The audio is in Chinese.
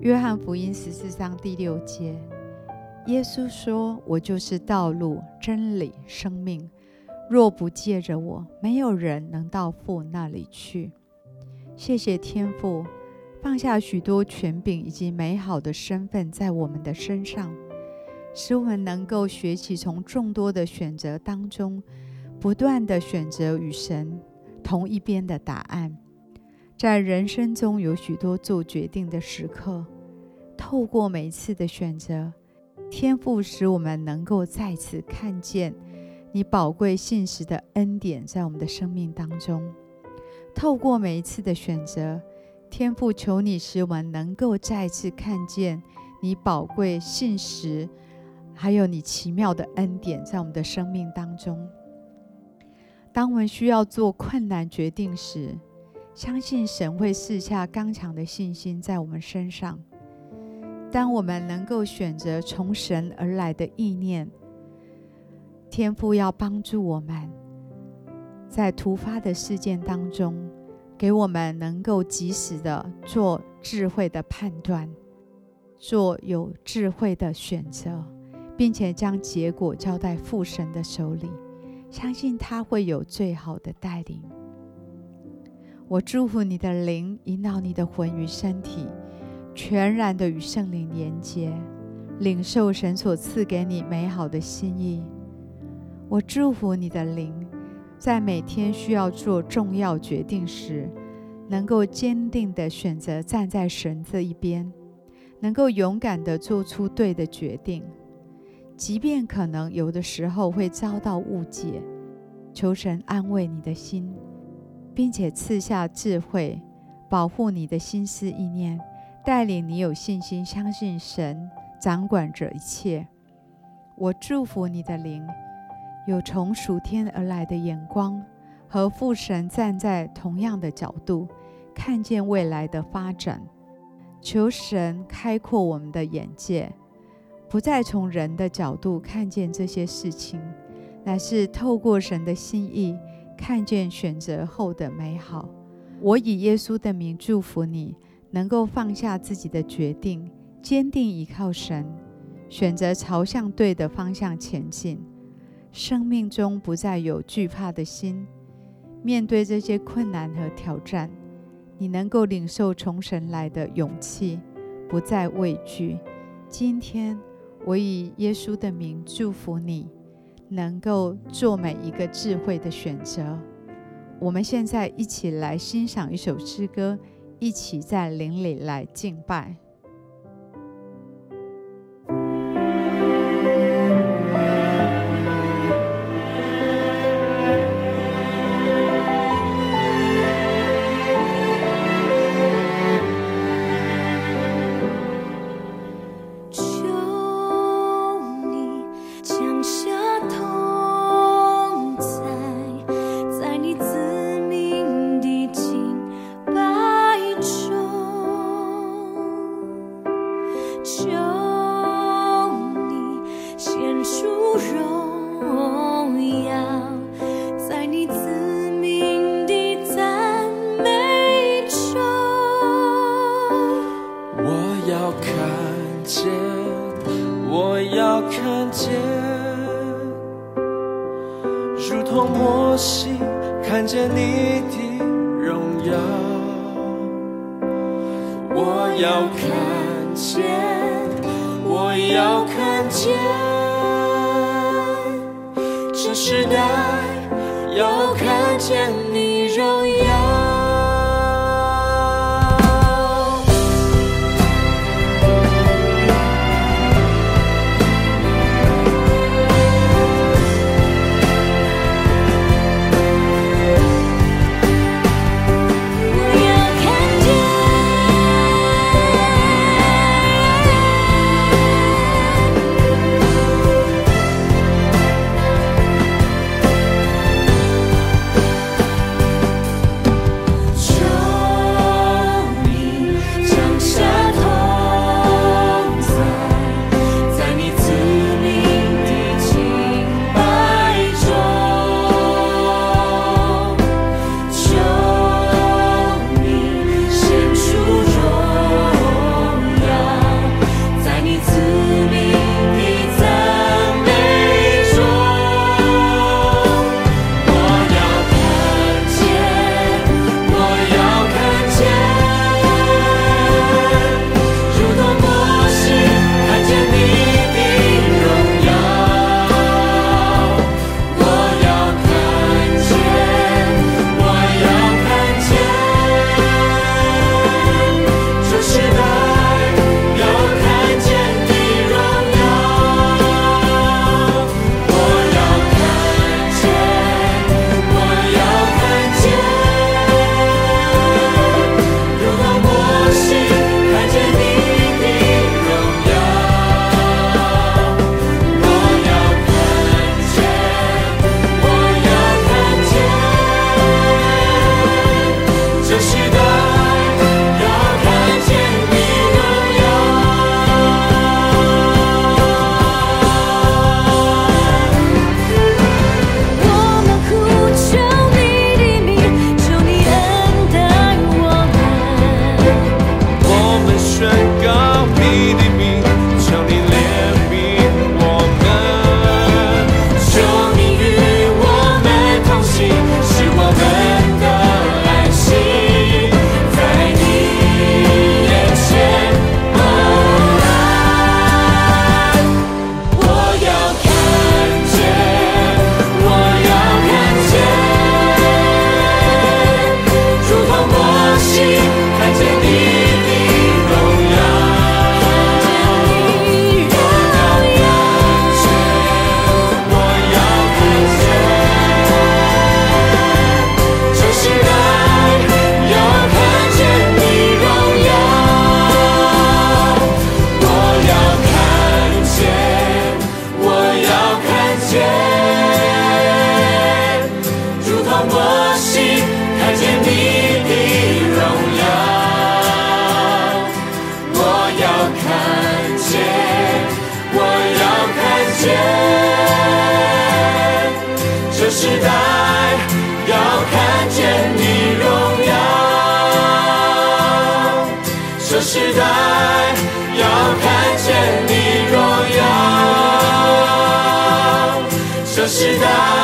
约翰福音十四章第六节，耶稣说：“我就是道路、真理、生命。若不借着我，没有人能到父那里去。”谢谢天父，放下许多权柄以及美好的身份在我们的身上，使我们能够学习从众多的选择当中，不断地选择与神同一边的答案。在人生中有许多做决定的时刻，透过每一次的选择，天赋使我们能够再次看见你宝贵信实的恩典在我们的生命当中。透过每一次的选择，天赋求你使我们能够再次看见你宝贵信实，还有你奇妙的恩典在我们的生命当中。当我们需要做困难决定时，相信神会赐下刚强的信心在我们身上。当我们能够选择从神而来的意念，天父要帮助我们，在突发的事件当中，给我们能够及时的做智慧的判断，做有智慧的选择，并且将结果交在父神的手里，相信他会有最好的带领。我祝福你的灵引导你的魂与身体，全然的与圣灵连接，领受神所赐给你美好的心意。我祝福你的灵，在每天需要做重要决定时，能够坚定的选择站在神这一边，能够勇敢的做出对的决定，即便可能有的时候会遭到误解，求神安慰你的心。并且赐下智慧，保护你的心思意念，带领你有信心相信神掌管着一切。我祝福你的灵，有从属天而来的眼光，和父神站在同样的角度，看见未来的发展。求神开阔我们的眼界，不再从人的角度看见这些事情，乃是透过神的心意。看见选择后的美好，我以耶稣的名祝福你，能够放下自己的决定，坚定依靠神，选择朝向对的方向前进。生命中不再有惧怕的心，面对这些困难和挑战，你能够领受从神来的勇气，不再畏惧。今天，我以耶稣的名祝福你。能够做每一个智慧的选择。我们现在一起来欣赏一首诗歌，一起在灵里来敬拜。求你献出荣耀在你自命的赞美中我要看见我要看见如同我心看见你的荣耀。我要看见我要看见这时代要看见你容颜时代要看见你荣耀。这时代要看见你荣耀。这时代。